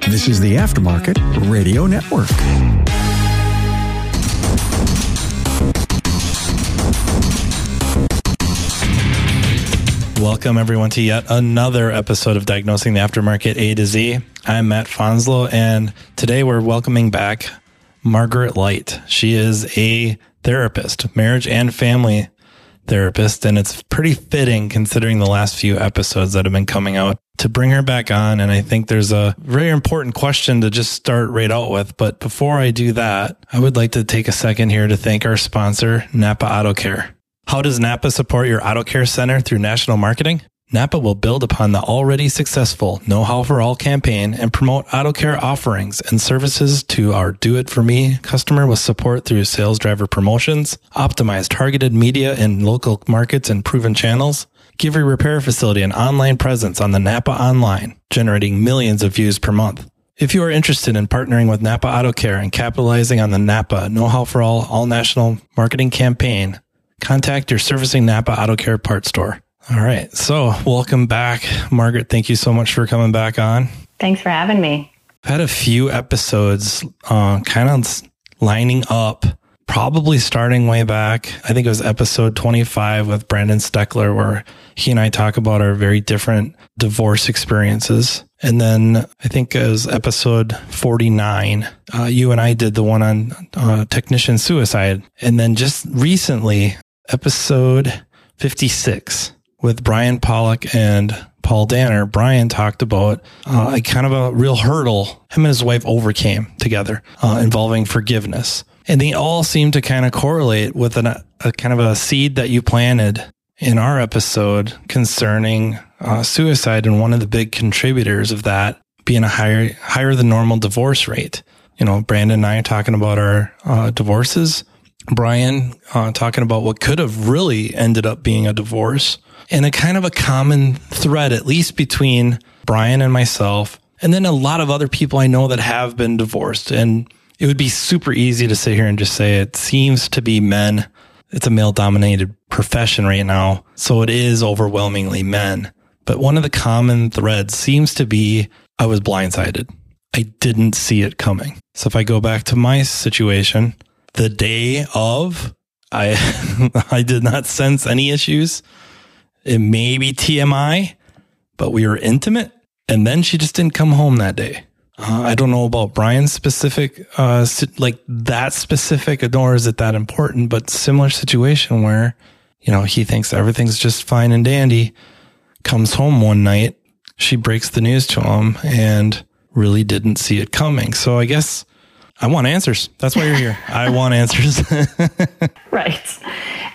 This is the Aftermarket Radio Network. Welcome, everyone, to yet another episode of Diagnosing the Aftermarket A to Z. I'm Matt Fanslow, and today we're welcoming back Margaret Light. She is a therapist, marriage and family therapist, and it's pretty fitting considering the last few episodes that have been coming out to bring her back on. And I think there's a very important question to just start right out with. But before I do that, I would like to take a second here to thank our sponsor, Napa Auto Care. How does Napa support your auto care center through national marketing? Napa will build upon the already successful Know How for All campaign and promote auto care offerings and services to our Do It For Me customer with support through sales driver promotions, optimize targeted media in local markets and proven channels, give your repair facility an online presence on the Napa Online, generating millions of views per month. If you are interested in partnering with Napa Auto Care and capitalizing on the Napa Know How for All All National Marketing campaign, contact your servicing Napa Auto Care part store. All right. So, welcome back, Margaret. Thank you so much for coming back on. Thanks for having me. I've had a few episodes uh, kind of lining up, probably starting way back. I think it was episode 25 with Brandon Steckler, where he and I talk about our very different divorce experiences. And then I think it was episode 49. Uh, you and I did the one on uh, technician suicide. And then just recently, episode 56 with Brian Pollock and Paul Danner, Brian talked about uh, a kind of a real hurdle him and his wife overcame together uh, involving forgiveness. And they all seem to kind of correlate with an, a kind of a seed that you planted in our episode concerning uh, suicide. And one of the big contributors of that being a higher, higher than normal divorce rate. You know, Brandon and I are talking about our uh, divorces. Brian uh, talking about what could have really ended up being a divorce and a kind of a common thread, at least between Brian and myself, and then a lot of other people I know that have been divorced. And it would be super easy to sit here and just say it seems to be men. It's a male dominated profession right now. So it is overwhelmingly men. But one of the common threads seems to be I was blindsided. I didn't see it coming. So if I go back to my situation, the day of, I I did not sense any issues. It may be TMI, but we were intimate. And then she just didn't come home that day. Uh, I don't know about Brian's specific, uh, like that specific, nor is it that important, but similar situation where, you know, he thinks everything's just fine and dandy, comes home one night, she breaks the news to him and really didn't see it coming. So I guess I want answers. That's why you're here. I want answers. right.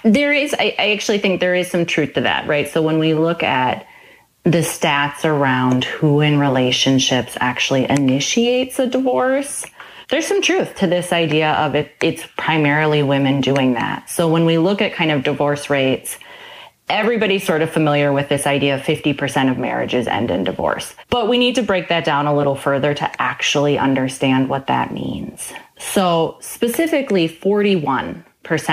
There is, I, I actually think there is some truth to that, right? So when we look at the stats around who in relationships actually initiates a divorce, there's some truth to this idea of it, it's primarily women doing that. So when we look at kind of divorce rates, everybody's sort of familiar with this idea of 50% of marriages end in divorce. But we need to break that down a little further to actually understand what that means. So specifically 41%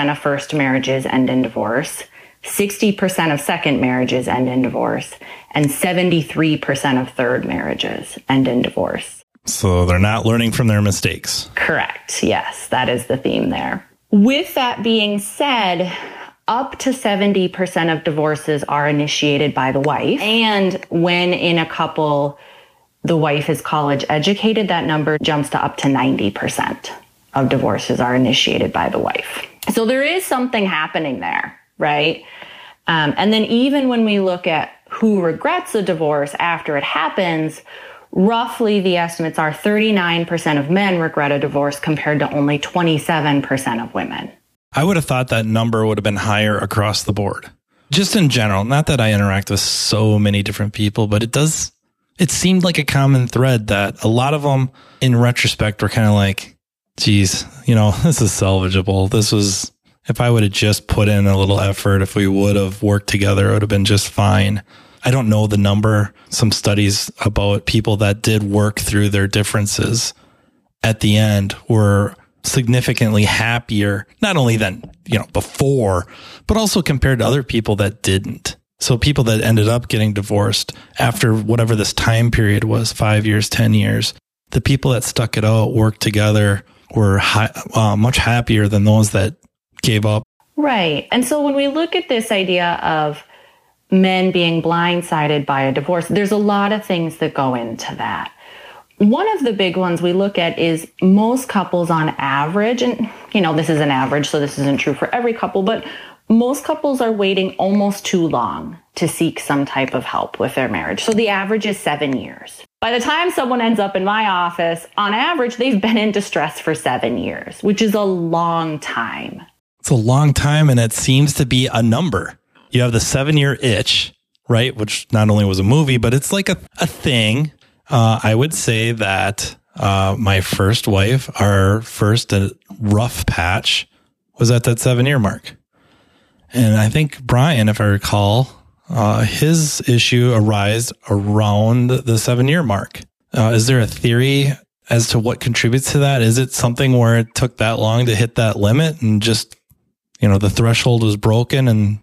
of first marriages end in divorce. 60% of second marriages end in divorce and 73% of third marriages end in divorce. So they're not learning from their mistakes. Correct. Yes, that is the theme there. With that being said, up to 70% of divorces are initiated by the wife. And when in a couple, the wife is college educated, that number jumps to up to 90% of divorces are initiated by the wife. So there is something happening there, right? Um, and then even when we look at who regrets a divorce after it happens, roughly the estimates are 39% of men regret a divorce compared to only 27% of women. I would have thought that number would have been higher across the board. Just in general, not that I interact with so many different people, but it does, it seemed like a common thread that a lot of them in retrospect were kind of like, geez, you know, this is salvageable. This was, if I would have just put in a little effort, if we would have worked together, it would have been just fine. I don't know the number, some studies about people that did work through their differences at the end were significantly happier, not only than, you know, before, but also compared to other people that didn't. So people that ended up getting divorced after whatever this time period was, five years, 10 years, the people that stuck it out, worked together, were uh, much happier than those that gave up. Right. And so when we look at this idea of men being blindsided by a divorce, there's a lot of things that go into that. One of the big ones we look at is most couples on average, and you know, this is an average, so this isn't true for every couple, but most couples are waiting almost too long to seek some type of help with their marriage. So the average is seven years. By the time someone ends up in my office, on average, they've been in distress for seven years, which is a long time. It's a long time, and it seems to be a number. You have the seven year itch, right? Which not only was a movie, but it's like a, a thing. Uh, I would say that uh, my first wife, our first uh, rough patch, was at that seven year mark. And I think Brian, if I recall, uh, his issue arose around the seven year mark. Uh, is there a theory as to what contributes to that? Is it something where it took that long to hit that limit and just, you know, the threshold was broken and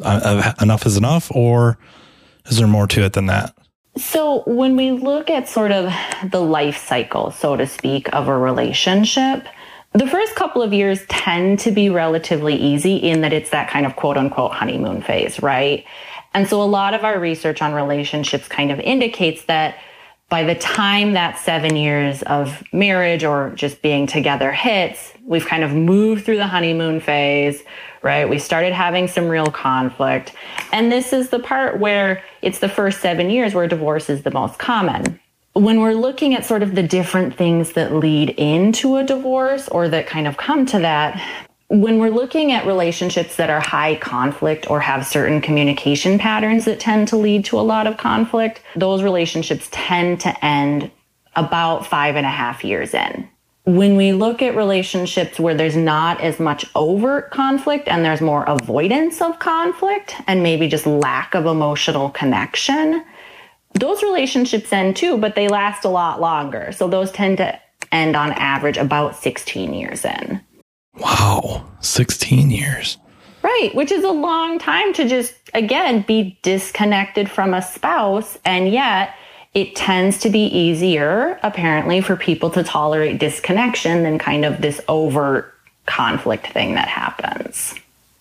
uh, enough is enough? Or is there more to it than that? So, when we look at sort of the life cycle, so to speak, of a relationship, the first couple of years tend to be relatively easy in that it's that kind of quote unquote honeymoon phase, right? And so a lot of our research on relationships kind of indicates that by the time that seven years of marriage or just being together hits, we've kind of moved through the honeymoon phase, right? We started having some real conflict. And this is the part where it's the first seven years where divorce is the most common when we're looking at sort of the different things that lead into a divorce or that kind of come to that, when we're looking at relationships that are high conflict or have certain communication patterns that tend to lead to a lot of conflict, those relationships tend to end about five and a half years in. When we look at relationships where there's not as much overt conflict and there's more avoidance of conflict and maybe just lack of emotional connection, those relationships end too, but they last a lot longer. So those tend to end on average about 16 years in. Wow, 16 years. Right, which is a long time to just, again, be disconnected from a spouse. And yet, it tends to be easier, apparently, for people to tolerate disconnection than kind of this overt conflict thing that happens.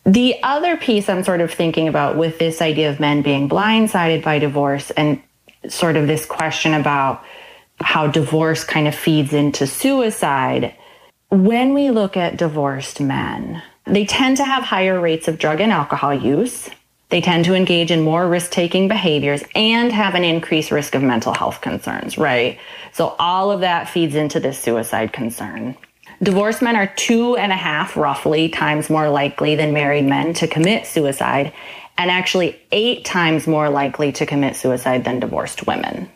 The other piece I'm sort of thinking about with this idea of men being blindsided by divorce and sort of this question about how divorce kind of feeds into suicide. When we look at divorced men, they tend to have higher rates of drug and alcohol use. They tend to engage in more risk taking behaviors and have an increased risk of mental health concerns, right? So all of that feeds into this suicide concern. Divorced men are two and a half roughly times more likely than married men to commit suicide and actually eight times more likely to commit suicide than divorced women.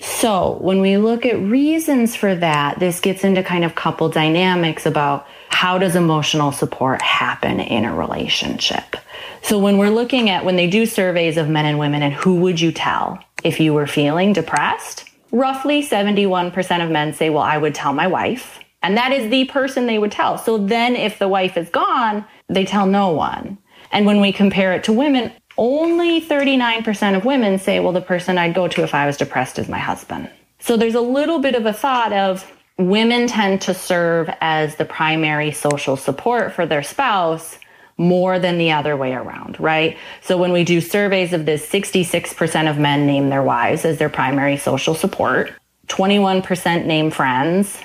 So, when we look at reasons for that, this gets into kind of couple dynamics about how does emotional support happen in a relationship. So, when we're looking at when they do surveys of men and women and who would you tell if you were feeling depressed, roughly 71% of men say, Well, I would tell my wife. And that is the person they would tell. So then if the wife is gone, they tell no one. And when we compare it to women, only 39% of women say, well, the person I'd go to if I was depressed is my husband. So there's a little bit of a thought of women tend to serve as the primary social support for their spouse more than the other way around, right? So when we do surveys of this, 66% of men name their wives as their primary social support, 21% name friends,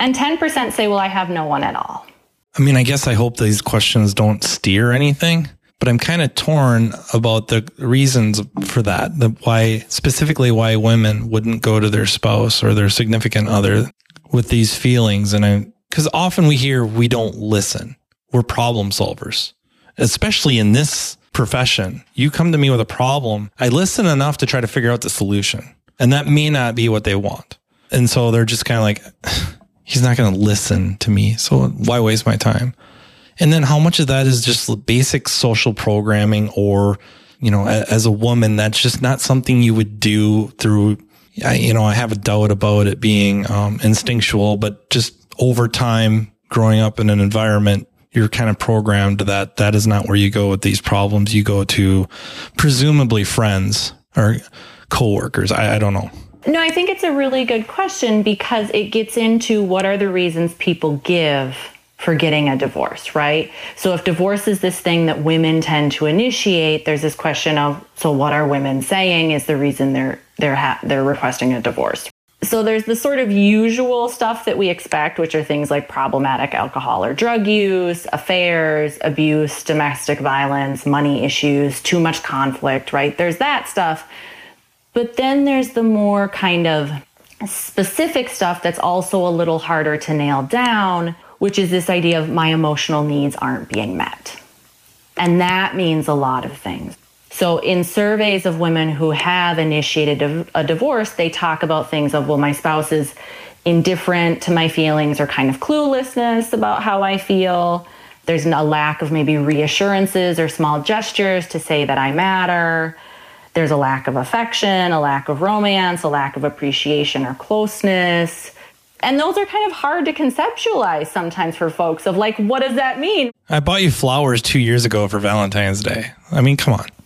and 10% say, well, I have no one at all. I mean, I guess I hope these questions don't steer anything, but I'm kind of torn about the reasons for that. The why specifically why women wouldn't go to their spouse or their significant other with these feelings. And I, cause often we hear we don't listen. We're problem solvers, especially in this profession. You come to me with a problem. I listen enough to try to figure out the solution. And that may not be what they want. And so they're just kind of like, he's not going to listen to me. So why waste my time? And then how much of that is just basic social programming or, you know, as a woman, that's just not something you would do through, you know, I have a doubt about it being um, instinctual, but just over time, growing up in an environment, you're kind of programmed that that is not where you go with these problems. You go to presumably friends or coworkers. I, I don't know. No, I think it's a really good question because it gets into what are the reasons people give for getting a divorce, right? So if divorce is this thing that women tend to initiate, there's this question of so what are women saying is the reason they're they're ha- they're requesting a divorce. So there's the sort of usual stuff that we expect, which are things like problematic alcohol or drug use, affairs, abuse, domestic violence, money issues, too much conflict, right? There's that stuff. But then there's the more kind of specific stuff that's also a little harder to nail down, which is this idea of my emotional needs aren't being met. And that means a lot of things. So, in surveys of women who have initiated a, divorce, they talk about things of, well, my spouse is indifferent to my feelings or kind of cluelessness about how I feel. There's a lack of maybe reassurances or small gestures to say that I matter. There's a lack of affection, a lack of romance, a lack of appreciation or closeness and those are kind of hard to conceptualize sometimes for folks of like, what does that mean? I bought you flowers two years ago for Valentine's Day. I mean, come on.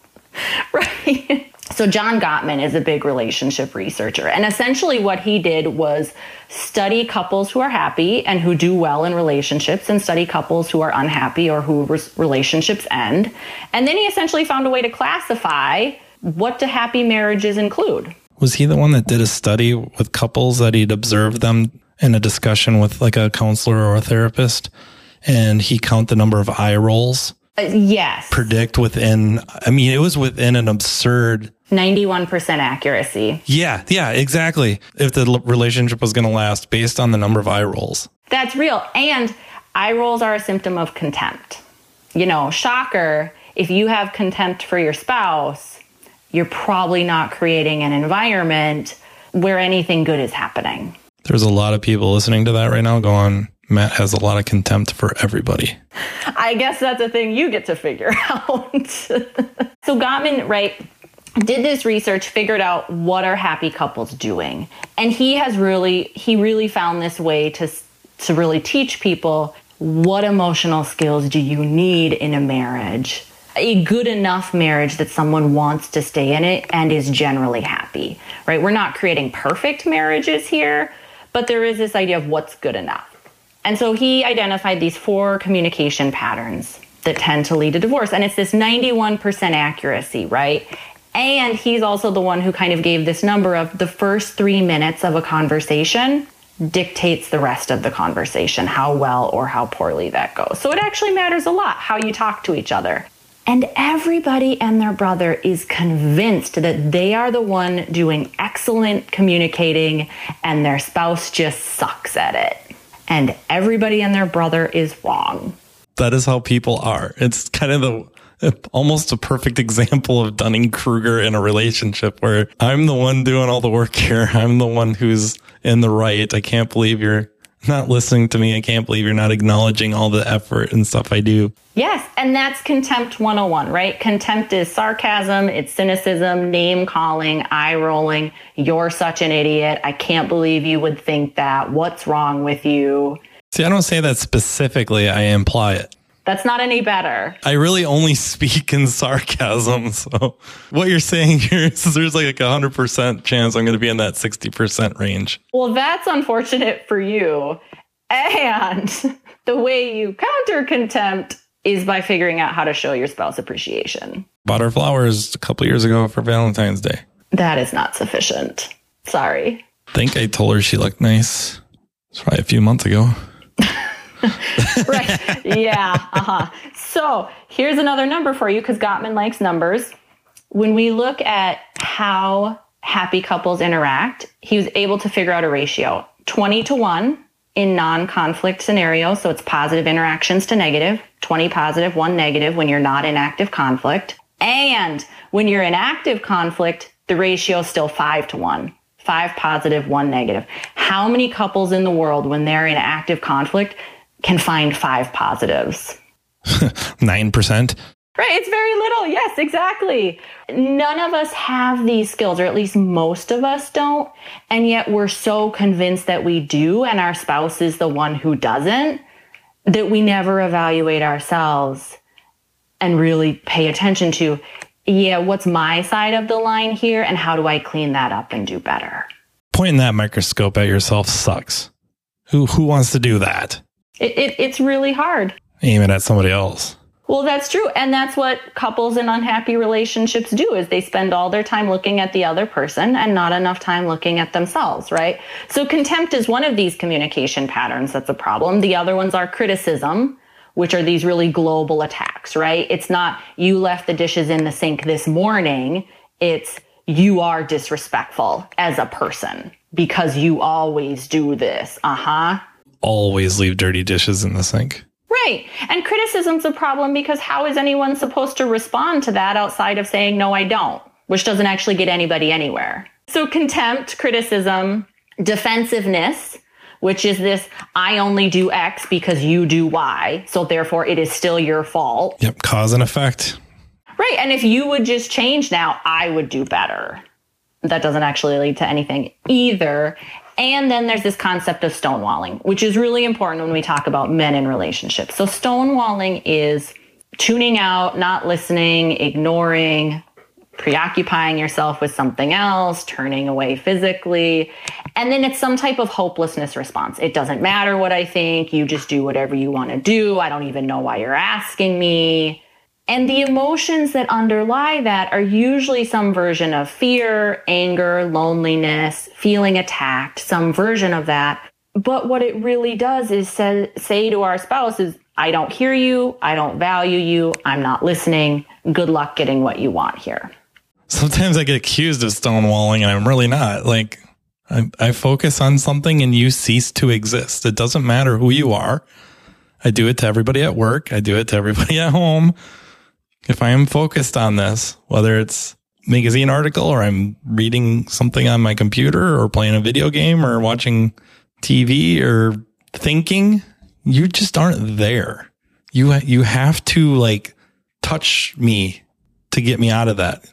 Right. So, John Gottman is a big relationship researcher. And essentially, what he did was study couples who are happy and who do well in relationships and study couples who are unhappy or who relationships end. And then he essentially found a way to classify what do happy marriages include. Was he the one that did a study with couples that he'd observed them in a discussion with like a counselor or a therapist and he count the number of eye rolls uh, yes. predict within i mean it was within an absurd 91% accuracy. Yeah yeah exactly. If the relationship was going to last based on the number of eye rolls. That's real. And eye rolls are a symptom of contempt. You know shocker if you have contempt for your spouse you're probably not creating an environment where anything good is happening there's a lot of people listening to that right now going, Matt has a lot of contempt for everybody. I guess that's a thing you get to figure out. so Gottman, right, did this research, figured out what are happy couples doing. And he has really, he really found this way to, to really teach people what emotional skills do you need in a marriage a good enough marriage that someone wants to stay in it and is generally happy, right? We're not creating perfect marriages here, but there is this idea of what's good enough. And so he identified these four communication patterns that tend to lead to divorce. And it's this 91% accuracy, right? And he's also the one who kind of gave this number of the first three minutes of a conversation dictates the rest of the conversation, how well or how poorly that goes. So it actually matters a lot how you talk to each other. And everybody and their brother is convinced that they are the one doing excellent communicating and their spouse just sucks at it. And everybody and their brother is wrong. That is how people are. It's kind of the almost a perfect example of Dunning Kruger in a relationship where I'm the one doing all the work here. I'm the one who's in the right. I can't believe you're not listening to me. I can't believe you're not acknowledging all the effort and stuff I do. Yes, and that's contempt 101, right? Contempt is sarcasm, it's cynicism, name calling, eye rolling. You're such an idiot. I can't believe you would think that. What's wrong with you? See, I don't say that specifically, I imply it. That's not any better. I really only speak in sarcasm. So what you're saying here is there's like a 100% chance I'm going to be in that 60% range. Well, that's unfortunate for you. And the way you counter contempt is by figuring out how to show your spouse appreciation. Bought her flowers a couple years ago for Valentine's Day. That is not sufficient. Sorry. I think I told her she looked nice. It's probably a few months ago. right. Yeah. Uh-huh. So here's another number for you because Gottman likes numbers. When we look at how happy couples interact, he was able to figure out a ratio 20 to 1 in non conflict scenarios. So it's positive interactions to negative, 20 positive, 1 negative when you're not in active conflict. And when you're in active conflict, the ratio is still 5 to 1 five positive, one negative. How many couples in the world, when they're in active conflict, can find five positives. 9%. Right, it's very little. Yes, exactly. None of us have these skills, or at least most of us don't. And yet we're so convinced that we do, and our spouse is the one who doesn't, that we never evaluate ourselves and really pay attention to, yeah, what's my side of the line here, and how do I clean that up and do better? pointing that microscope at yourself sucks. Who who wants to do that? It, it, it's really hard. Aim it at somebody else. Well, that's true. And that's what couples in unhappy relationships do is they spend all their time looking at the other person and not enough time looking at themselves, right? So contempt is one of these communication patterns that's a problem. The other ones are criticism, which are these really global attacks, right? It's not you left the dishes in the sink this morning. It's you are disrespectful as a person because you always do this. Uh huh. Always leave dirty dishes in the sink. Right. And criticism's a problem because how is anyone supposed to respond to that outside of saying, no, I don't, which doesn't actually get anybody anywhere. So contempt, criticism, defensiveness, which is this, I only do X because you do Y. So therefore it is still your fault. Yep. Cause and effect. Right. And if you would just change now, I would do better. That doesn't actually lead to anything either. And then there's this concept of stonewalling, which is really important when we talk about men in relationships. So stonewalling is tuning out, not listening, ignoring, preoccupying yourself with something else, turning away physically. And then it's some type of hopelessness response. It doesn't matter what I think. You just do whatever you want to do. I don't even know why you're asking me. And the emotions that underlie that are usually some version of fear, anger, loneliness, feeling attacked, some version of that. But what it really does is say, say to our spouse is, I don't hear you. I don't value you. I'm not listening. Good luck getting what you want here. Sometimes I get accused of stonewalling and I'm really not. Like I, I focus on something and you cease to exist. It doesn't matter who you are. I do it to everybody at work. I do it to everybody at home if I am focused on this, whether it's magazine article or I'm reading something on my computer or playing a video game or watching TV or thinking, you just aren't there. You you have to like touch me to get me out of that.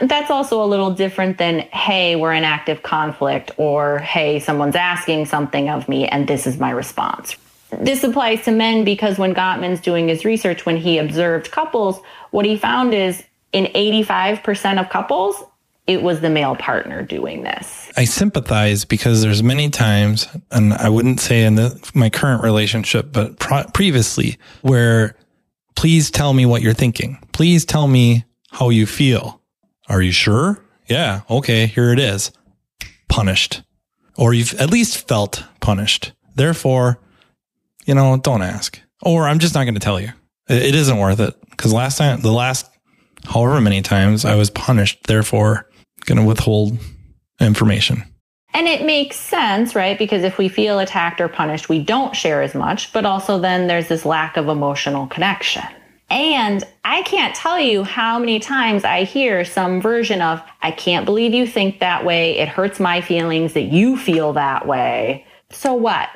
That's also a little different than hey, we're in active conflict or hey, someone's asking something of me and this is my response. This applies to men because when Gottman's doing his research, when he observed couples, what he found is in 85% of couples, it was the male partner doing this. I sympathize because there's many times, and I wouldn't say in the, my current relationship, but pro- previously, where please tell me what you're thinking. Please tell me how you feel. Are you sure? Yeah. Okay. Here it is. Punished. Or you've at least felt punished. Therefore, you know, don't ask. Or I'm just not going to tell you. It, it isn't worth it. Because last time, the last however many times I was punished, therefore going to withhold information. And it makes sense, right? Because if we feel attacked or punished, we don't share as much, but also then there's this lack of emotional connection. And I can't tell you how many times I hear some version of, I can't believe you think that way. It hurts my feelings that you feel that way. So what?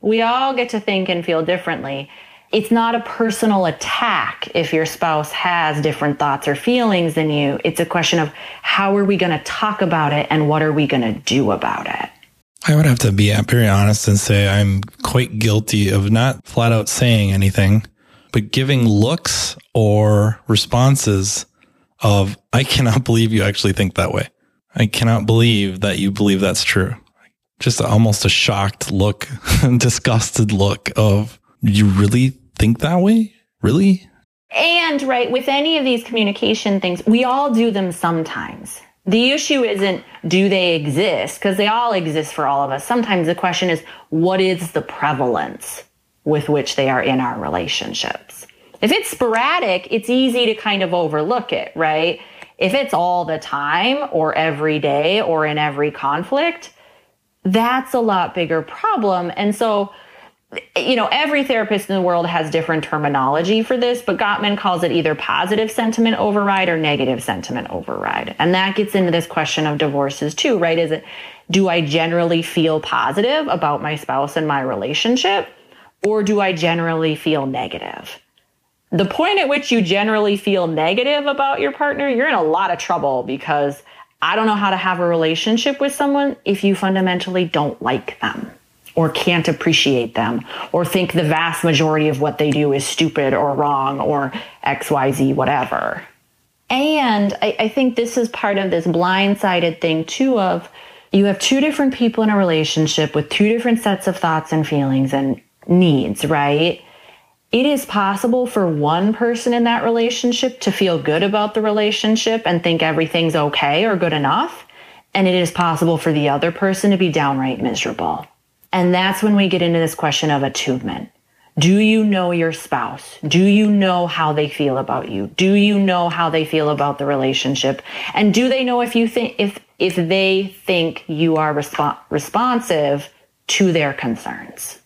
We all get to think and feel differently it's not a personal attack if your spouse has different thoughts or feelings than you. It's a question of how are we going to talk about it and what are we going to do about it? I would have to be very honest and say I'm quite guilty of not flat out saying anything, but giving looks or responses of, I cannot believe you actually think that way. I cannot believe that you believe that's true. Just almost a shocked look, disgusted look of, you really think that way? Really? And right, with any of these communication things, we all do them sometimes. The issue isn't do they exist? Because they all exist for all of us. Sometimes the question is what is the prevalence with which they are in our relationships? If it's sporadic, it's easy to kind of overlook it, right? If it's all the time or every day or in every conflict, that's a lot bigger problem. And so you know, every therapist in the world has different terminology for this, but Gottman calls it either positive sentiment override or negative sentiment override. And that gets into this question of divorces too, right? Is it, do I generally feel positive about my spouse and my relationship? Or do I generally feel negative? The point at which you generally feel negative about your partner, you're in a lot of trouble because I don't know how to have a relationship with someone if you fundamentally don't like them or can't appreciate them or think the vast majority of what they do is stupid or wrong or XYZ, whatever. And I, I think this is part of this blindsided thing too of you have two different people in a relationship with two different sets of thoughts and feelings and needs, right? It is possible for one person in that relationship to feel good about the relationship and think everything's okay or good enough. And it is possible for the other person to be downright miserable. And that's when we get into this question of attunement. Do you know your spouse? Do you know how they feel about you? Do you know how they feel about the relationship? And do they know if you think if if they think you are resp- responsive to their concerns?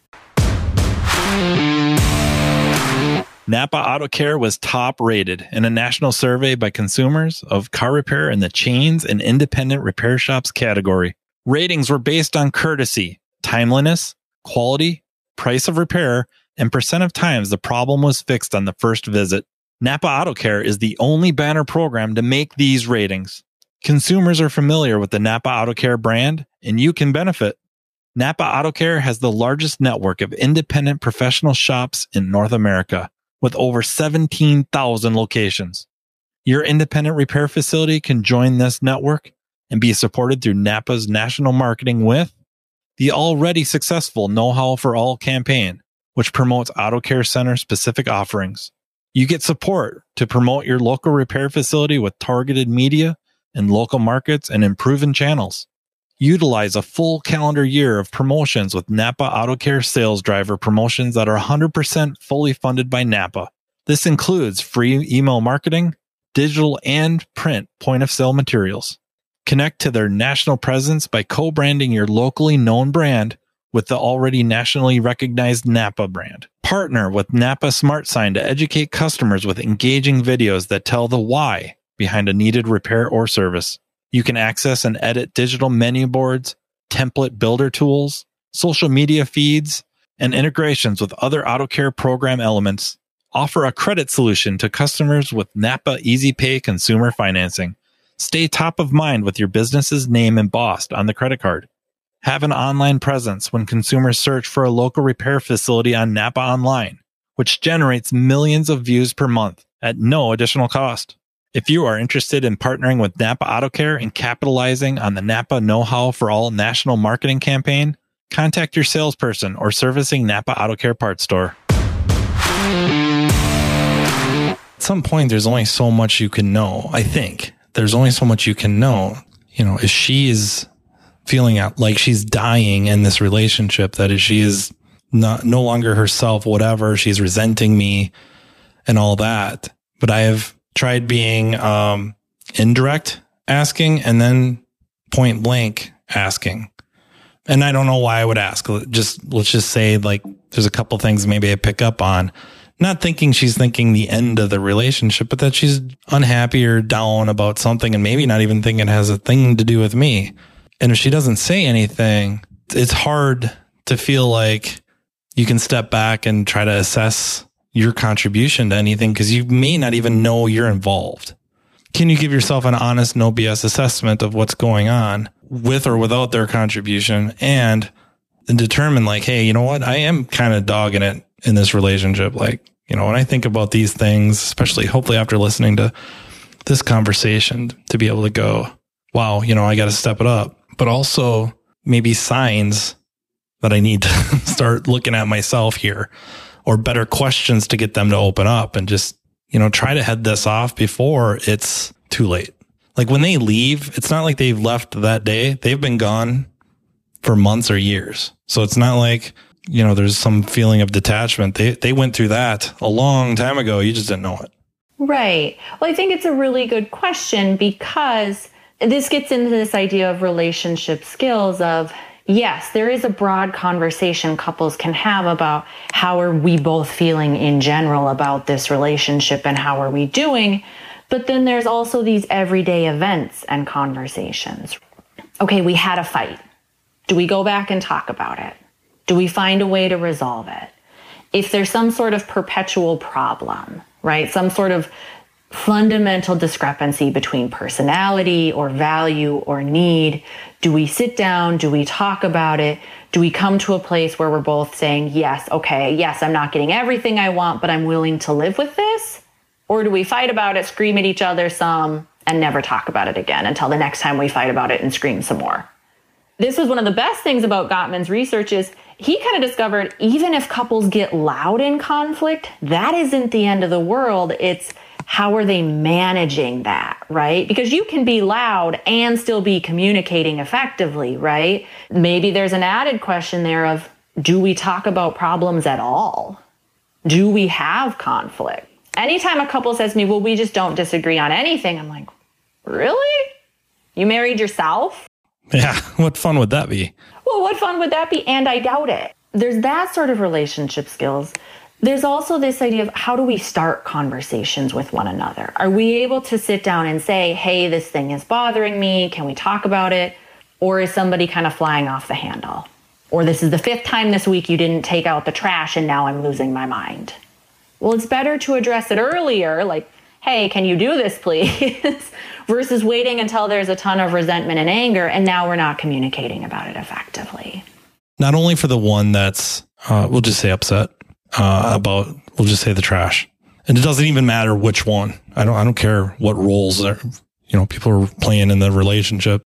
Napa Auto Care was top rated in a national survey by consumers of car repair in the chains and independent repair shops category. Ratings were based on courtesy, timeliness, quality, price of repair, and percent of times the problem was fixed on the first visit. Napa Auto Care is the only banner program to make these ratings. Consumers are familiar with the Napa Auto Care brand, and you can benefit. Napa Auto Care has the largest network of independent professional shops in North America with over 17,000 locations. Your independent repair facility can join this network and be supported through Napa's national marketing with the already successful Know How for All campaign, which promotes auto care center specific offerings. You get support to promote your local repair facility with targeted media in local markets and in proven channels. Utilize a full calendar year of promotions with Napa Auto Care sales driver promotions that are 100% fully funded by Napa. This includes free email marketing, digital and print point of sale materials. Connect to their national presence by co-branding your locally known brand with the already nationally recognized Napa brand. Partner with Napa Smart Sign to educate customers with engaging videos that tell the why behind a needed repair or service. You can access and edit digital menu boards, template builder tools, social media feeds, and integrations with other auto care program elements. Offer a credit solution to customers with Napa Easy Pay consumer financing. Stay top of mind with your business's name embossed on the credit card. Have an online presence when consumers search for a local repair facility on Napa Online, which generates millions of views per month at no additional cost. If you are interested in partnering with Napa Auto Care and capitalizing on the Napa Know How for All national marketing campaign, contact your salesperson or servicing Napa Auto Care parts store. At some point, there's only so much you can know. I think there's only so much you can know. You know, if she is feeling out like she's dying in this relationship, that is, she is not no longer herself, whatever, she's resenting me and all that. But I have tried being um, indirect asking and then point blank asking. And I don't know why I would ask. Just let's just say like there's a couple things maybe I pick up on. Not thinking she's thinking the end of the relationship, but that she's unhappy or down about something and maybe not even thinking it has a thing to do with me. And if she doesn't say anything, it's hard to feel like you can step back and try to assess your contribution to anything because you may not even know you're involved. Can you give yourself an honest, no BS assessment of what's going on with or without their contribution and determine like, hey, you know what? I am kind of dogging it in this relationship. Like, you know, when I think about these things, especially hopefully after listening to this conversation, to be able to go, wow, you know, I got to step it up, but also maybe signs that I need to start looking at myself here or better questions to get them to open up and just, you know, try to head this off before it's too late. Like when they leave, it's not like they've left that day. They've been gone for months or years. So it's not like, you know, there's some feeling of detachment. They they went through that a long time ago. You just didn't know it. Right. Well, I think it's a really good question because this gets into this idea of relationship skills of yes, there is a broad conversation couples can have about how are we both feeling in general about this relationship and how are we doing. But then there's also these everyday events and conversations. Okay, we had a fight. Do we go back and talk about it? Do we find a way to resolve it? If there's some sort of perpetual problem, right? Some sort of fundamental discrepancy between personality or value or need? Do we sit down? Do we talk about it? Do we come to a place where we're both saying, yes, okay, yes, I'm not getting everything I want, but I'm willing to live with this? Or do we fight about it, scream at each other some, and never talk about it again until the next time we fight about it and scream some more? this was one of the best things about Gottman's research is he kind of discovered even if couples get loud in conflict, that isn't the end of the world. It's how are they managing that, right? Because you can be loud and still be communicating effectively, right? Maybe there's an added question there of do we talk about problems at all? Do we have conflict? Anytime a couple says to me, well, we just don't disagree on anything, I'm like, really? You married yourself? Yeah. What fun would that be? Well, what fun would that be? And I doubt it. There's that sort of relationship skills. There's also this idea of how do we start conversations with one another? Are we able to sit down and say, hey, this thing is bothering me. Can we talk about it? Or is somebody kind of flying off the handle? Or this is the fifth time this week you didn't take out the trash and now I'm losing my mind. Well, it's better to address it earlier, like, hey, can you do this, please? versus waiting until there's a ton of resentment and anger and now we're not communicating about it effectively. Not only for the one that's, uh, we'll just say upset, uh, about we'll just say the trash. And it doesn't even matter which one. I don't I don't care what roles are you know people are playing in the relationship.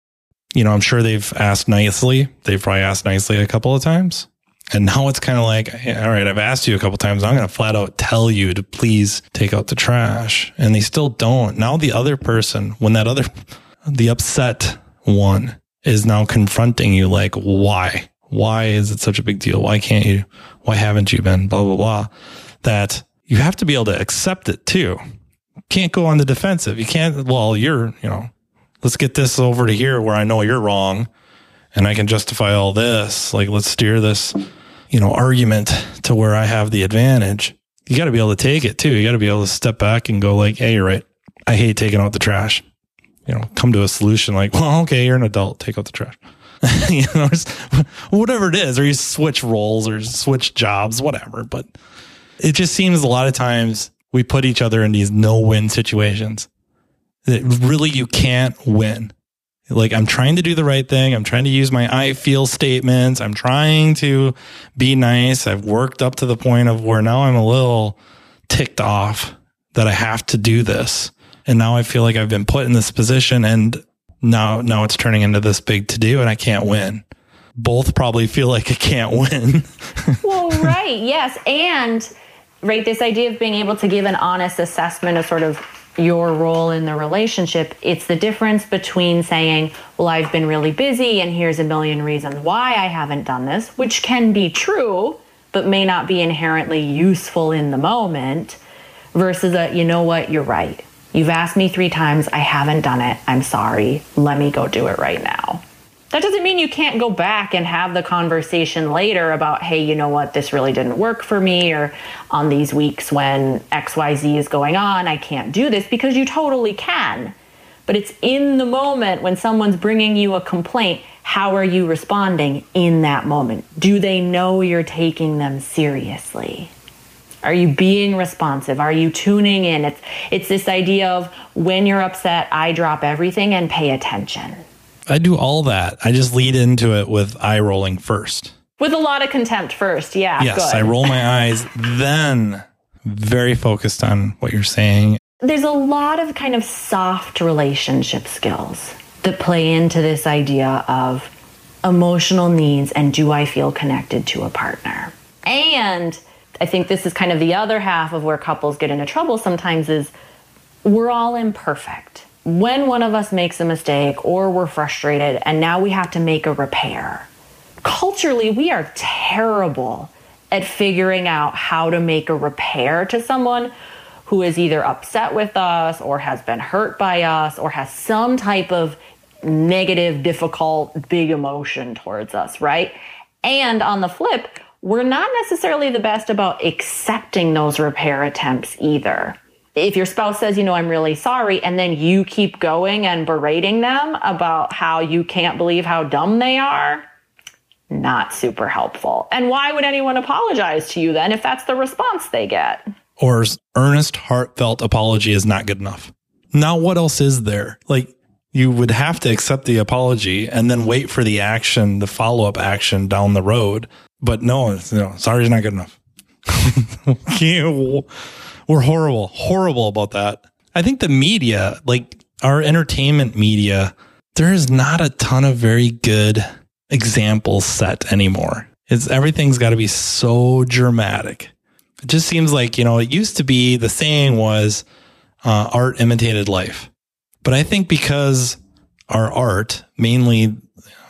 You know, I'm sure they've asked nicely. They've probably asked nicely a couple of times. And now it's kind of like, all right, I've asked you a couple times. I'm going to flat out tell you to please take out the trash. And they still don't. Now the other person, when that other, the upset one is now confronting you, like, why? Why is it such a big deal? Why can't you? Why haven't you been? Blah, blah, blah. That you have to be able to accept it too. can't go on the defensive. You can't, well, you're, you know, let's get this over to here where I know you're wrong and I can justify all this. Like, let's steer this, you know, argument to where I have the advantage. You got to be able to take it too. You got to be able to step back and go like, Hey, you're right. I hate taking out the trash. You know, come to a solution like, well, okay, you're an adult. Take out the trash. you know, whatever it is, or you switch roles or switch jobs, whatever. But it just seems a lot of times we put each other in these no win situations that really you can't win. Like I'm trying to do the right thing. I'm trying to use my I feel statements. I'm trying to be nice. I've worked up to the point of where now I'm a little ticked off that I have to do this. And now I feel like I've been put in this position and now now it's turning into this big to do and I can't win. Both probably feel like I can't win. well, right. Yes. And right, this idea of being able to give an honest assessment of sort of your role in the relationship. It's the difference between saying, Well, I've been really busy and here's a million reasons why I haven't done this, which can be true, but may not be inherently useful in the moment, versus a, you know what, you're right. You've asked me three times. I haven't done it. I'm sorry. Let me go do it right now. That doesn't mean you can't go back and have the conversation later about, hey, you know what, this really didn't work for me, or on these weeks when XYZ is going on, I can't do this, because you totally can. But it's in the moment when someone's bringing you a complaint, how are you responding in that moment? Do they know you're taking them seriously? Are you being responsive? Are you tuning in? It's it's this idea of when you're upset, I drop everything and pay attention. I do all that. I just lead into it with eye rolling first. With a lot of contempt first. Yeah. Yes, good. I roll my eyes, then very focused on what you're saying. There's a lot of kind of soft relationship skills that play into this idea of emotional needs and do I feel connected to a partner? And I think this is kind of the other half of where couples get into trouble sometimes is we're all imperfect. When one of us makes a mistake or we're frustrated and now we have to make a repair, culturally, we are terrible at figuring out how to make a repair to someone who is either upset with us or has been hurt by us or has some type of negative, difficult, big emotion towards us, right? And on the flip, we're not necessarily the best about accepting those repair attempts either. If your spouse says, you know, I'm really sorry, and then you keep going and berating them about how you can't believe how dumb they are, not super helpful. And why would anyone apologize to you then if that's the response they get? Or earnest, heartfelt apology is not good enough. Now, what else is there? Like, you would have to accept the apology and then wait for the action, the follow up action down the road but no, no, sorry is not good enough. We're horrible, horrible about that. I think the media, like our entertainment media, there is not a ton of very good example set anymore. It's everything's got to be so dramatic. It just seems like, you know, it used to be the saying was uh, art imitated life. But I think because our art, mainly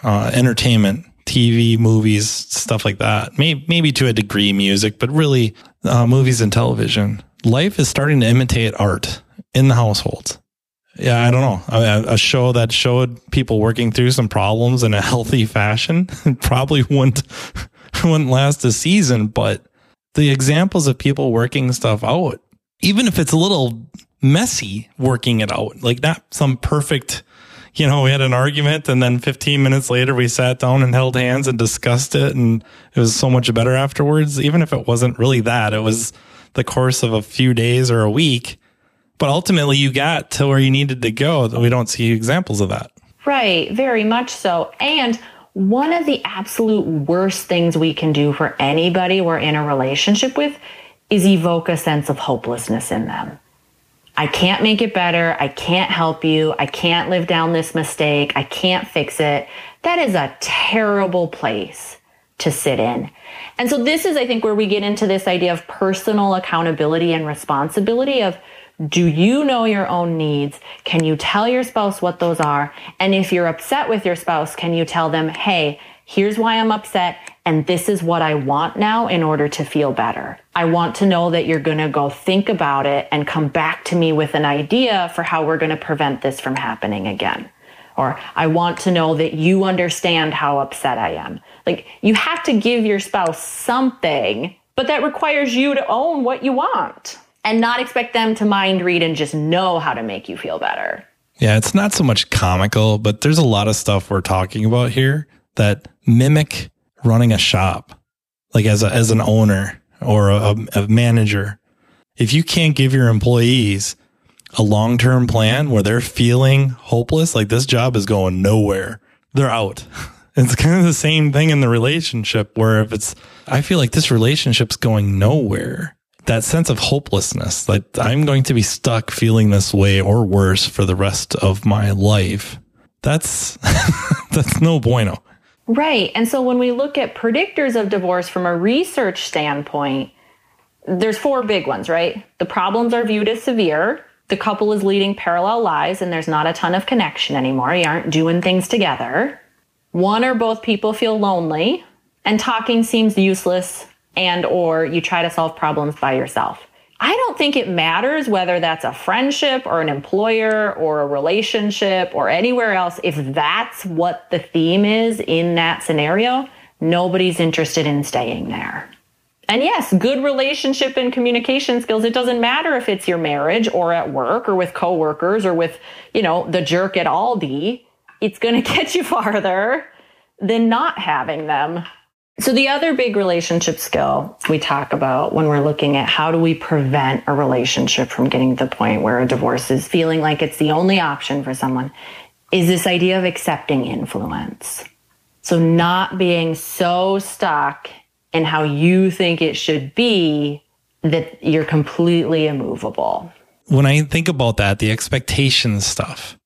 uh, entertainment, TV, movies, stuff like that, maybe, maybe to a degree music, but really uh, movies and television, life is starting to imitate art in the households. Yeah, I don't know. A, a, show that showed people working through some problems in a healthy fashion probably wouldn't wouldn't last a season, but the examples of people working stuff out, even if it's a little messy working it out, like not some perfect, you know, we had an argument and then 15 minutes later we sat down and held hands and discussed it and it was so much better afterwards. Even if it wasn't really that, it was the course of a few days or a week but ultimately, you got to where you needed to go. We don't see examples of that. Right, very much so. And one of the absolute worst things we can do for anybody we're in a relationship with is evoke a sense of hopelessness in them. I can't make it better. I can't help you. I can't live down this mistake. I can't fix it. That is a terrible place to sit in. And so this is, I think, where we get into this idea of personal accountability and responsibility of do you know your own needs? Can you tell your spouse what those are? And if you're upset with your spouse, can you tell them, hey, here's why I'm upset, and this is what I want now in order to feel better. I want to know that you're going to go think about it and come back to me with an idea for how we're going to prevent this from happening again. Or I want to know that you understand how upset I am. Like you have to give your spouse something, but that requires you to own what you want and not expect them to mind read and just know how to make you feel better. Yeah, it's not so much comical, but there's a lot of stuff we're talking about here that mimic running a shop, like as a, as an owner or a, a manager. If you can't give your employees a long term plan where they're feeling hopeless, like this job is going nowhere, they're out. It's kind of the same thing in the relationship where if it's, I feel like this relationship's going nowhere. That sense of hopelessness like i'm going to be stuck feeling this way or worse for the rest of my life. That's that's no bueno. Right. And so when we look at predictors of divorce from a research standpoint there's four big ones right? The problems are viewed as severe the couple is leading parallel lives and there's not a ton of connection anymore you aren't doing things together one or both people feel lonely and talking seems useless and or you try to solve problems by yourself. I don't think it matters whether that's a friendship or an employer or a relationship or anywhere else. If that's what the theme is in that scenario, nobody's interested in staying there. And yes, good relationship and communication skills. It doesn't matter if it's your marriage or at work or with coworkers or with, you know, the jerk at Aldi. It's going to get you farther than not having them. So the other big relationship skill we talk about when we're looking at how do we prevent a relationship from getting to the point where a divorce is feeling like it's the only option for someone is this idea of accepting influence. So not being so stuck in how you think it should be that you're completely immovable. When I think about that, the expectation stuff,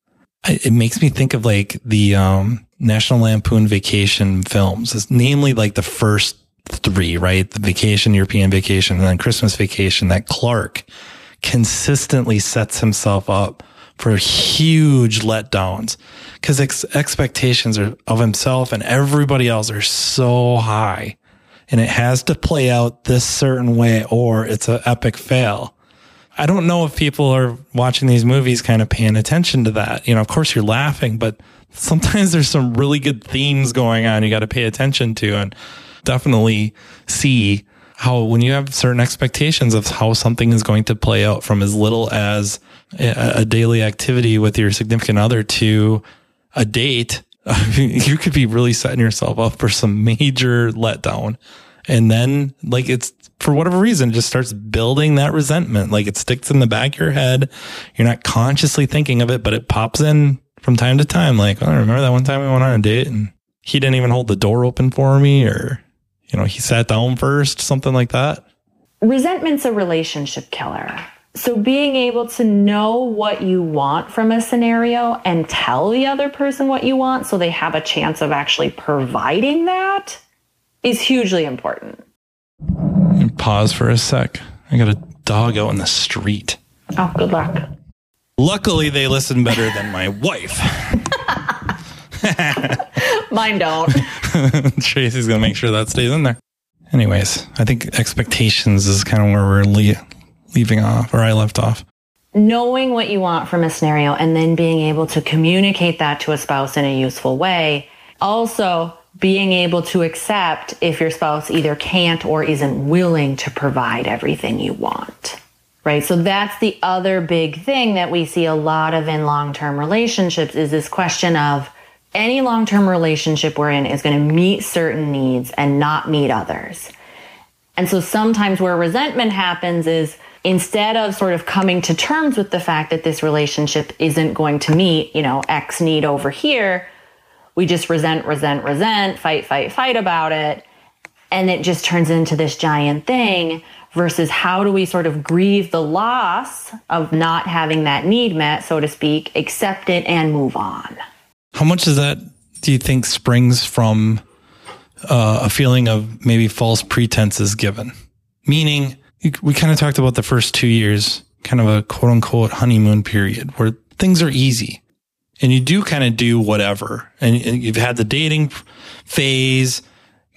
it makes me think of like the um, National Lampoon Vacation films, it's namely like the first three, right? The Vacation, European Vacation, and then Christmas Vacation. That Clark consistently sets himself up for huge letdowns because ex- expectations are, of himself and everybody else are so high, and it has to play out this certain way, or it's an epic fail. I don't know if people are watching these movies kind of paying attention to that. You know, of course you're laughing, but sometimes there's some really good themes going on you got to pay attention to and definitely see how when you have certain expectations of how something is going to play out from as little as a, a daily activity with your significant other to a date, you could be really setting yourself up for some major letdown. And then like it's for whatever reason, it just starts building that resentment. Like it sticks in the back of your head. You're not consciously thinking of it, but it pops in from time to time. Like, oh, I remember that one time we went on a date and he didn't even hold the door open for me or, you know, he sat down first, something like that. Resentment's a relationship killer. So being able to know what you want from a scenario and tell the other person what you want so they have a chance of actually providing that is hugely important. Pause for a sec. I got a dog out in the street. Oh, good luck. Luckily, they listen better than my wife. Mine don't. Tracy's going to make sure that stays in there. Anyways, I think expectations is kind of where we're le- leaving off, or I left off. Knowing what you want from a scenario and then being able to communicate that to a spouse in a useful way. Also, being able to accept if your spouse either can't or isn't willing to provide everything you want. Right? So that's the other big thing that we see a lot of in long-term relationships is this question of any long-term relationship we're in is going to meet certain needs and not meet others. And so sometimes where resentment happens is instead of sort of coming to terms with the fact that this relationship isn't going to meet, you know, X need over here, we just resent, resent, resent, fight, fight, fight about it. And it just turns into this giant thing versus how do we sort of grieve the loss of not having that need met, so to speak, accept it and move on. How much is that do you think springs from uh, a feeling of maybe false pretenses given? Meaning, we kind of talked about the first two years, kind of a quote unquote honeymoon period where things are easy and you do kind of do whatever. And, and you've had the dating phase.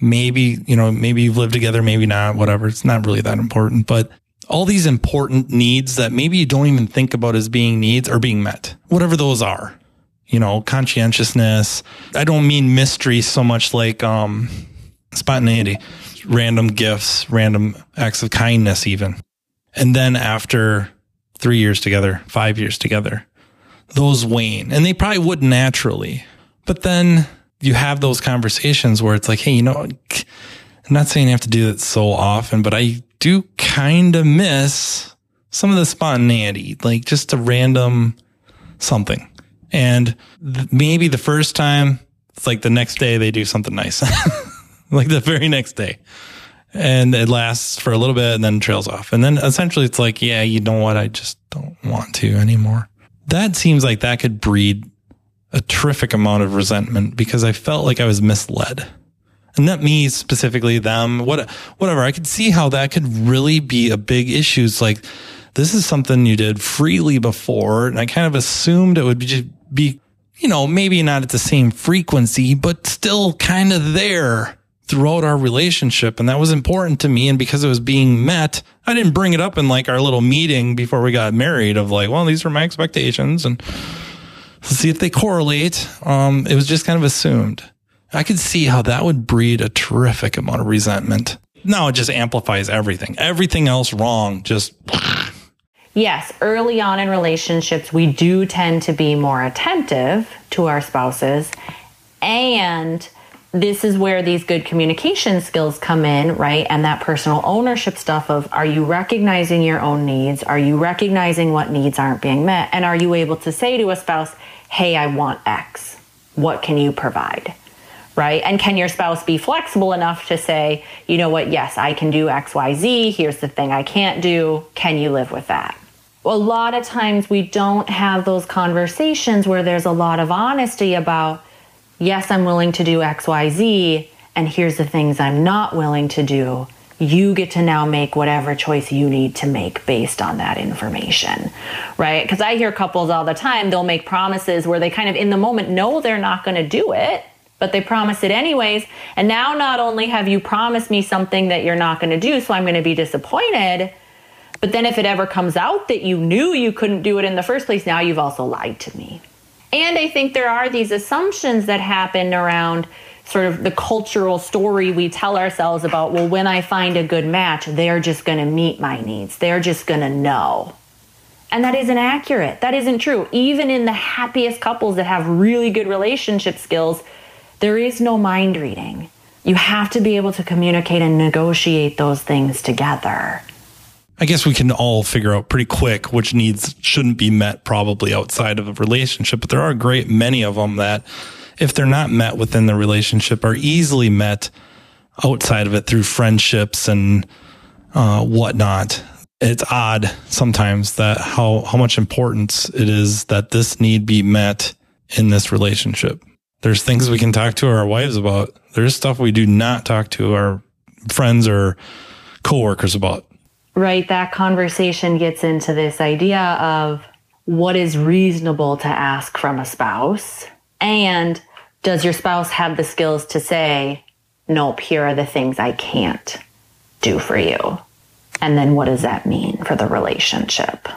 Maybe you know maybe you've lived together maybe not whatever. It's not really that important. But all these important needs that maybe you don't even think about as being needs are being met. Whatever those are. You know conscientiousness. I don't mean mystery so much like um spontaneity. Random gifts random acts of kindness even. And then after three years together five years together those wane and they probably would naturally. But then you have those conversations where it's like, Hey, you know, I'm not saying you have to do that so often, but I do kind of miss some of the spontaneity, like just a random something. And th- maybe the first time it's like the next day they do something nice, like the very next day. And it lasts for a little bit and then trails off. And then essentially it's like, yeah, you know what? I just don't want to anymore that seems like that could breed a terrific amount of resentment because I felt like I was misled. And not me specifically, them, what, whatever. I could see how that could really be a big issue. It's like, this is something you did freely before. And I kind of assumed it would be, be, you know, maybe not at the same frequency, but still kind of there throughout our relationship. And that was important to me. And because it was being met, I didn't bring it up in like our little meeting before we got married of like, well, these were my expectations and see if they correlate. Um, it was just kind of assumed. I could see how that would breed a terrific amount of resentment. Now it just amplifies everything. Everything else wrong just. Yes, early on in relationships, we do tend to be more attentive to our spouses and this is where these good communication skills come in, right? And that personal ownership stuff of are you recognizing your own needs? Are you recognizing what needs aren't being met? And are you able to say to a spouse, hey, I want X? What can you provide? Right? And can your spouse be flexible enough to say, you know what, yes, I can do X, Y, Z. Here's the thing I can't do. Can you live with that? A lot of times we don't have those conversations where there's a lot of honesty about, yes, I'm willing to do XYZ, and here's the things I'm not willing to do. You get to now make whatever choice you need to make based on that information, right? Because I hear couples all the time, they'll make promises where they kind of in the moment know they're not going to do it, but they promise it anyways. And now not only have you promised me something that you're not going to do, so I'm going to be disappointed, but then if it ever comes out that you knew you couldn't do it in the first place, now you've also lied to me. And I think there are these assumptions that happen around sort of the cultural story we tell ourselves about, well, when I find a good match, they're just going to meet my needs. They're just going to know. And that isn't accurate. That isn't true. Even in the happiest couples that have really good relationship skills, there is no mind reading. You have to be able to communicate and negotiate those things together. I guess we can all figure out pretty quick which needs shouldn't be met probably outside of a relationship, but there are a great many of them that if they're not met within the relationship are easily met outside of it through friendships and uh, whatnot. it's odd sometimes that how how much importance it is that this need be met in this relationship. There's things we can talk to our wives about. There's stuff we do not talk to our friends or coworkers about. Right, that conversation gets into this idea of what is reasonable to ask from a spouse and does your spouse have the skills to say, "Nope, here are the things I can't do for you." And then what does that mean for the relationship?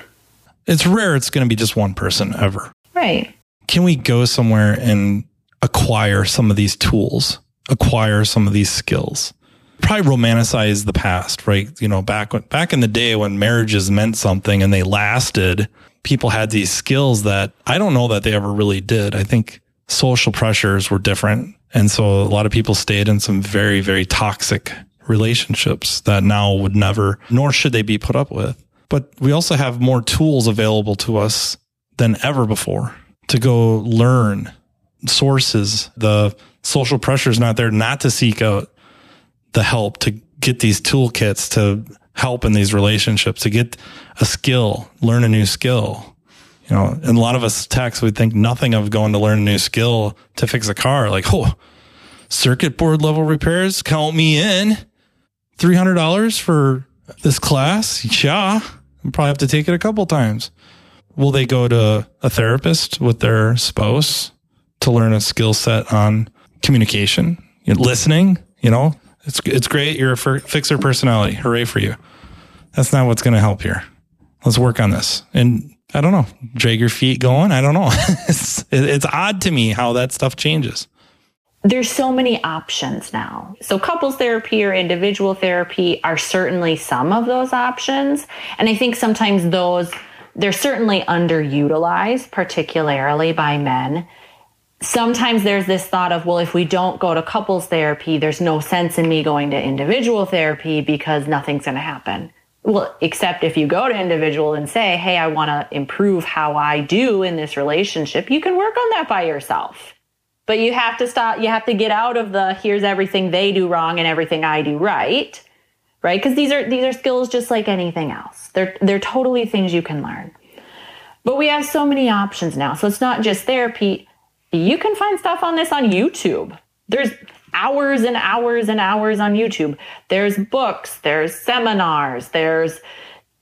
It's rare it's going to be just one person ever. Right. Can we go somewhere and acquire some of these tools, acquire some of these skills? Probably romanticize the past, right? You know, back when, back in the day when marriages meant something and they lasted, people had these skills that I don't know that they ever really did. I think social pressures were different. And so a lot of people stayed in some very, very toxic relationships that now would never, nor should they be put up with. But we also have more tools available to us than ever before to go learn sources. The social pressure is not there not to seek out the help to get these toolkits to help in these relationships, to get a skill, learn a new skill. You know, and a lot of us techs we think nothing of going to learn a new skill to fix a car. Like, oh, circuit board level repairs, count me in. $300 for this class? Yeah. I'll probably have to take it a couple times. Will they go to a therapist with their spouse to learn a skill set on communication, listening? You know, it's, it's great. You're a fixer personality. Hooray for you. That's not what's going to help here. Let's work on this. And I don't know, drag your feet going. I don't know. it's, it's odd to me how that stuff changes there's so many options now. So couples therapy or individual therapy are certainly some of those options. And I think sometimes those, they're certainly underutilized, particularly by men. Sometimes there's this thought of, well, if we don't go to couples therapy, there's no sense in me going to individual therapy because nothing's going to happen. Well, except if you go to individual and say, Hey, I want to improve how I do in this relationship, you can work on that by yourself but you have to stop, you have to get out of the here's everything they do wrong and everything I do right. Right? Because these are these are skills just like anything else. They're they're totally things you can learn. But we have so many options now. So it's not just therapy. You can find stuff on this on YouTube. There's hours and hours and hours on YouTube. There's books, there's seminars, there's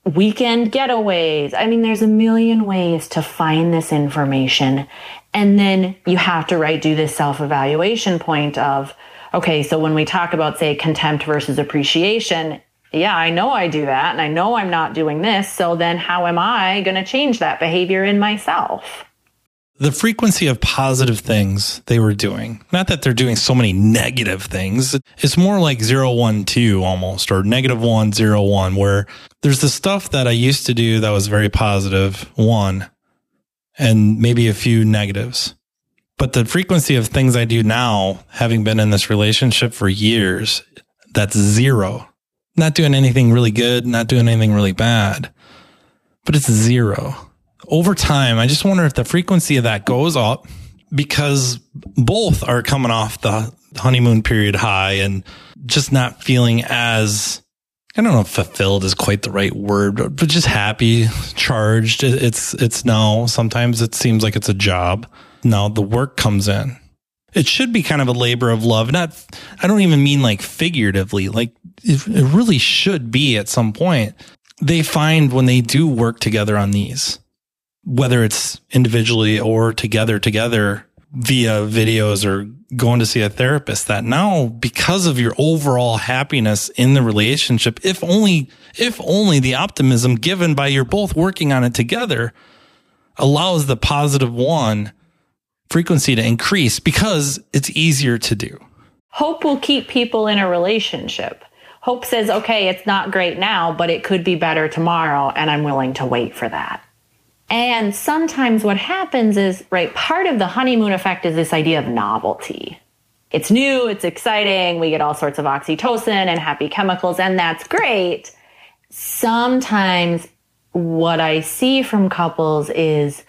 weekend getaways. I mean, there's a million ways to find this information and then you have to right do this self evaluation point of, okay, so when we talk about say contempt versus appreciation, yeah, I know I do that and I know I'm not doing this. So then how am I going to change that behavior in myself? The frequency of positive things they were doing, not that they're doing so many negative things, it's more like zero, one, two almost, or negative one, zero, one, where there's the stuff that I used to do that was very positive, one, and maybe a few negatives. But the frequency of things I do now, having been in this relationship for years, that's zero. Not doing anything really good, not doing anything really bad, but it's zero. Over time, I just wonder if the frequency of that goes up because both are coming off the honeymoon period high and just not feeling as I don't know if fulfilled is quite the right word, but just happy, charged. It's, it's now sometimes it seems like it's a job. Now the work comes in. It should be kind of a labor of love. Not, I don't even mean like figuratively, like it, it really should be at some point. They find when they do work together on these, whether it's individually or together, together, via videos or going to see a therapist that now because of your overall happiness in the relationship if only if only the optimism given by you're both working on it together allows the positive one frequency to increase because it's easier to do. Hope will keep people in a relationship. Hope says okay it's not great now but it could be better tomorrow and i'm willing to wait for that and sometimes what happens is, right, part of the honeymoon effect is this idea of novelty. It's new, it's exciting, we get all sorts of oxytocin and happy chemicals, and that's great. Sometimes what I see from couples is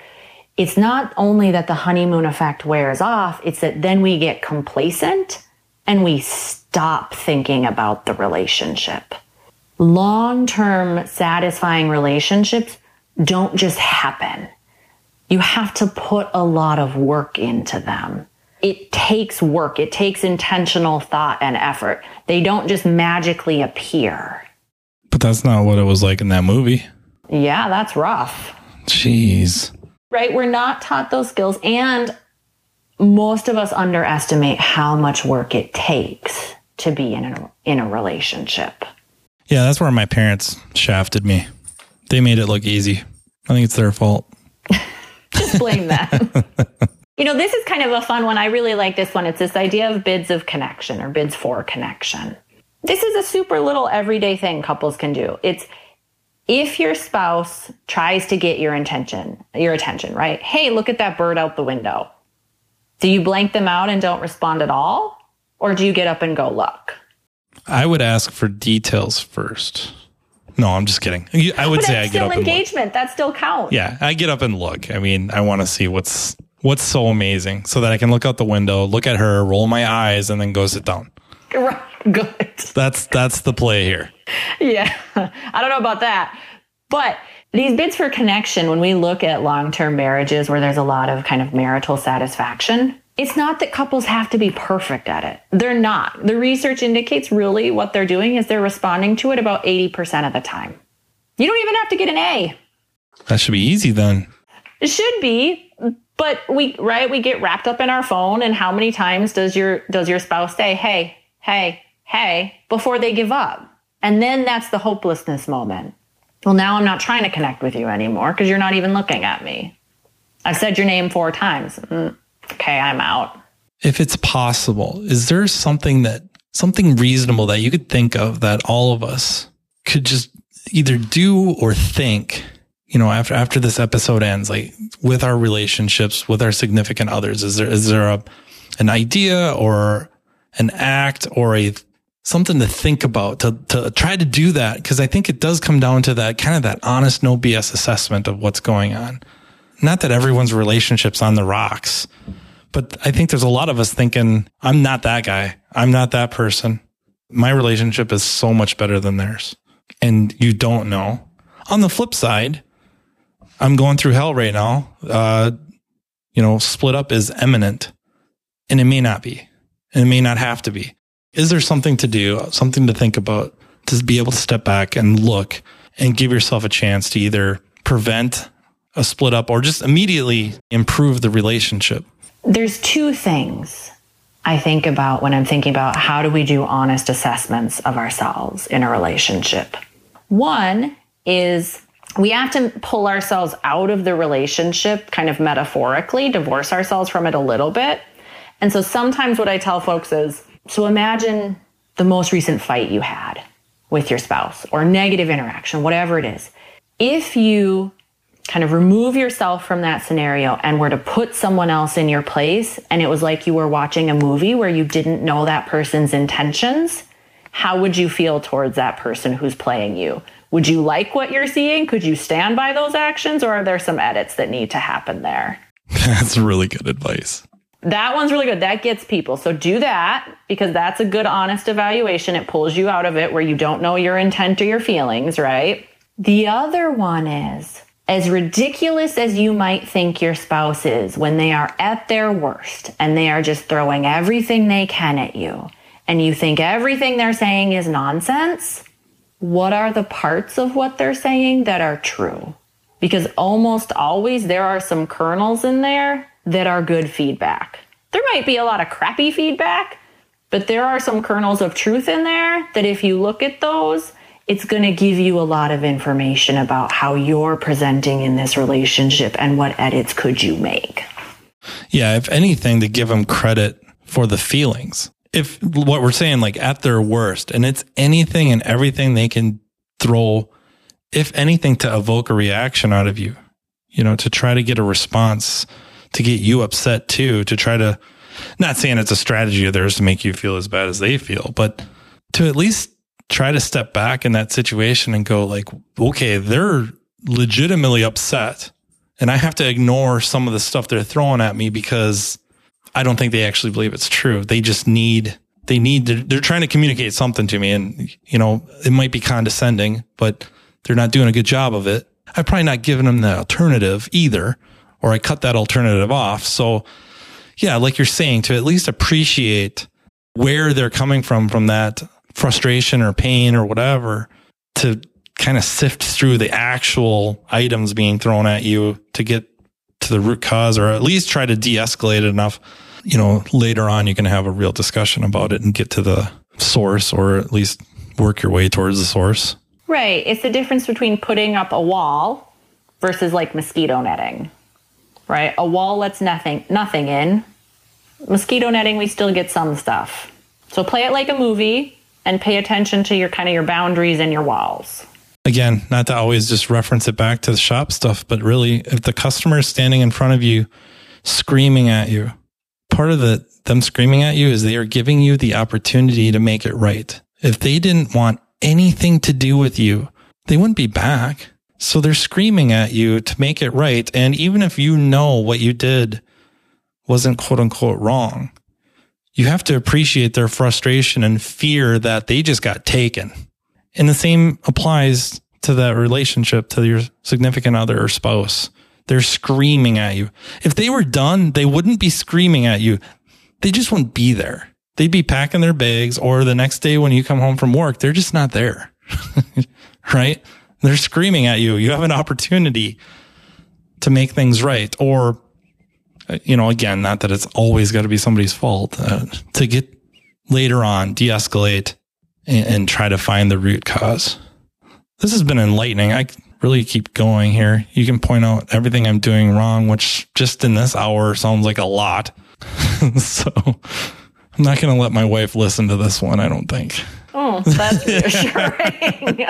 it's not only that the honeymoon effect wears off, it's that then we get complacent and we stop thinking about the relationship long term satisfying relationships don't just happen. You have to put a lot of work into them. It takes work, it takes intentional thought and effort. They don't just magically appear. But that's not what it was like in that movie. Yeah, that's rough. Jeez. Right? We're not taught those skills. And most of us underestimate how much work it takes to be in a, in a relationship. Yeah, that's where my parents shafted me. They made it look easy. I think it's their fault. Just blame them. you know, this is kind of a fun one. I really like this one. It's this idea of bids of connection or bids for connection. This is a super little everyday thing couples can do. It's if your spouse tries to get your attention, your attention, right? Hey, look at that bird out the window. Do you blank them out and don't respond at all? Or do you get up and go look? I would ask for details first. No, I'm just kidding. I would but say I get up engagement. That still counts. Yeah, I get up and look. I mean, I want to see what's what's so amazing, so that I can look out the window, look at her, roll my eyes, and then go sit down. Right. Good. That's that's the play here. Yeah, I don't know about that, but these bids for connection. When we look at long-term marriages where there's a lot of kind of marital satisfaction, it's not that couples have to be perfect at it. They're not. The research indicates really what they're doing is they're responding to it about 80% of the time. You don't even have to get an A. That should be easy then. It should be, but we right, we get wrapped up in our phone and how many times does your does your spouse say, "Hey, hey, hey," before they give up? And then that's the hopelessness moment. Well, now I'm not trying to connect with you anymore because you're not even looking at me. I've said your name four times. Mm okay, I'm out. If it's possible, is there something that something reasonable that you could think of that all of us could just either do or think, you know, after after this episode ends, like with our relationships, with our significant others? Is there is there a an idea or an act or a something to think about to to try to do that because I think it does come down to that kind of that honest no BS assessment of what's going on. Not that everyone's relationships on the rocks, but I think there's a lot of us thinking, I'm not that guy. I'm not that person. My relationship is so much better than theirs. And you don't know. On the flip side, I'm going through hell right now. Uh, you know, split up is imminent and it may not be, and it may not have to be. Is there something to do, something to think about to be able to step back and look and give yourself a chance to either prevent a split up or just immediately improve the relationship? There's two things I think about when I'm thinking about how do we do honest assessments of ourselves in a relationship. One is we have to pull ourselves out of the relationship kind of metaphorically, divorce ourselves from it a little bit. And so sometimes what I tell folks is so imagine the most recent fight you had with your spouse or negative interaction, whatever it is. If you kind of remove yourself from that scenario and were to put someone else in your place and it was like you were watching a movie where you didn't know that person's intentions, how would you feel towards that person who's playing you? Would you like what you're seeing? Could you stand by those actions or are there some edits that need to happen there? That's really good advice. That one's really good. That gets people. So do that because that's a good, honest evaluation. It pulls you out of it where you don't know your intent or your feelings, right? The other one is as ridiculous as you might think your spouse is when they are at their worst and they are just throwing everything they can at you, and you think everything they're saying is nonsense, what are the parts of what they're saying that are true? Because almost always there are some kernels in there that are good feedback. There might be a lot of crappy feedback, but there are some kernels of truth in there that if you look at those, it's going to give you a lot of information about how you're presenting in this relationship and what edits could you make. Yeah, if anything, to give them credit for the feelings. If what we're saying, like at their worst, and it's anything and everything they can throw, if anything, to evoke a reaction out of you, you know, to try to get a response, to get you upset too, to try to, not saying it's a strategy of theirs to make you feel as bad as they feel, but to at least try to step back in that situation and go like, okay, they're legitimately upset and I have to ignore some of the stuff they're throwing at me because I don't think they actually believe it's true. They just need they need they're trying to communicate something to me and, you know, it might be condescending, but they're not doing a good job of it. I've probably not given them the alternative either, or I cut that alternative off. So yeah, like you're saying, to at least appreciate where they're coming from, from that frustration or pain or whatever, to kind of sift through the actual items being thrown at you to get to the root cause or at least try to de-escalate it enough. You know, later on, you can have a real discussion about it and get to the source or at least work your way towards the source. Right. It's the difference between putting up a wall versus like mosquito netting. Right? A wall lets nothing nothing in. Mosquito netting we still get some stuff. So play it like a movie and pay attention to your kind of your boundaries and your walls. Again, not to always just reference it back to the shop stuff, but really if the customer is standing in front of you screaming at you, part of the them screaming at you is they are giving you the opportunity to make it right. If they didn't want anything to do with you, they wouldn't be back. So they're screaming at you to make it right. And even if you know what you did wasn't quote unquote wrong, you have to appreciate their frustration and fear that they just got taken. And the same applies to that relationship to your significant other or spouse. They're screaming at you. If they were done, they wouldn't be screaming at you. They just wouldn't be there. They'd be packing their bags or the next day when you come home from work, they're just not there. right? They're screaming at you. You have an opportunity to make things right or you know, again, not that it's always got to be somebody's fault uh, to get later on, de-escalate and, and try to find the root cause. This has been enlightening. I really keep going here. You can point out everything I'm doing wrong, which just in this hour sounds like a lot. so I'm not going to let my wife listen to this one, I don't think. Oh, that's reassuring.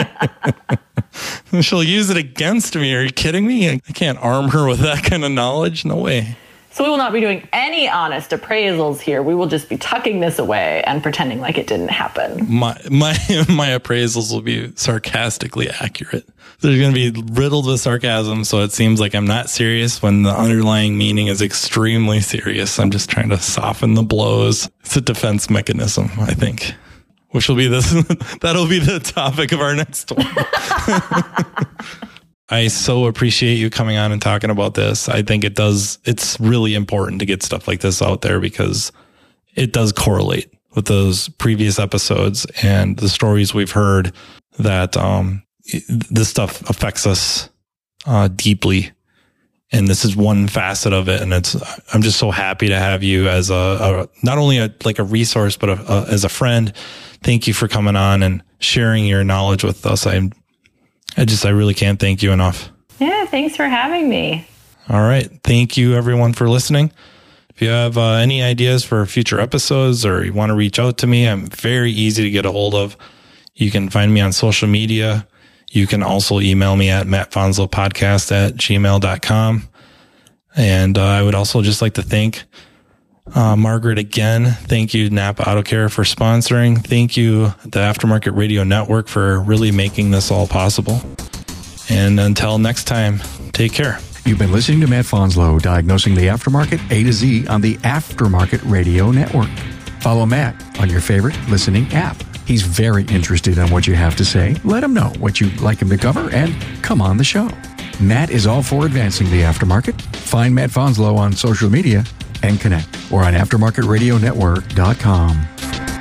She'll use it against me. Are you kidding me? I can't arm her with that kind of knowledge. No way. So we will not be doing any honest appraisals here. We will just be tucking this away and pretending like it didn't happen. My my my appraisals will be sarcastically accurate. They're going to be riddled with sarcasm, so it seems like I'm not serious when the underlying meaning is extremely serious. I'm just trying to soften the blows. It's a defense mechanism, I think. Which will be this that'll be the topic of our next one. I so appreciate you coming on and talking about this. I think it does, it's really important to get stuff like this out there because it does correlate with those previous episodes and the stories we've heard that, um, this stuff affects us, uh, deeply. And this is one facet of it. And it's, I'm just so happy to have you as a, a not only a, like a resource, but a, a, as a friend. Thank you for coming on and sharing your knowledge with us. I'm I just, I really can't thank you enough. Yeah, thanks for having me. All right. Thank you, everyone, for listening. If you have uh, any ideas for future episodes or you want to reach out to me, I'm very easy to get a hold of. You can find me on social media. You can also email me at mattfanslowpodcast at gmail.com. And uh, I would also just like to thank uh, Margaret again. Thank you, Napa Auto Care, for sponsoring. Thank you, the Aftermarket Radio Network, for really making this all possible. And until next time, take care. You've been listening to Matt Fanslow diagnosing the aftermarket A to Z on the Aftermarket Radio Network. Follow Matt on your favorite listening app. He's very interested in what you have to say. Let him know what you'd like him to cover and come on the show. Matt is all for advancing the aftermarket. Find Matt Fanslow on social media and connect or on aftermarketradionetwork.com.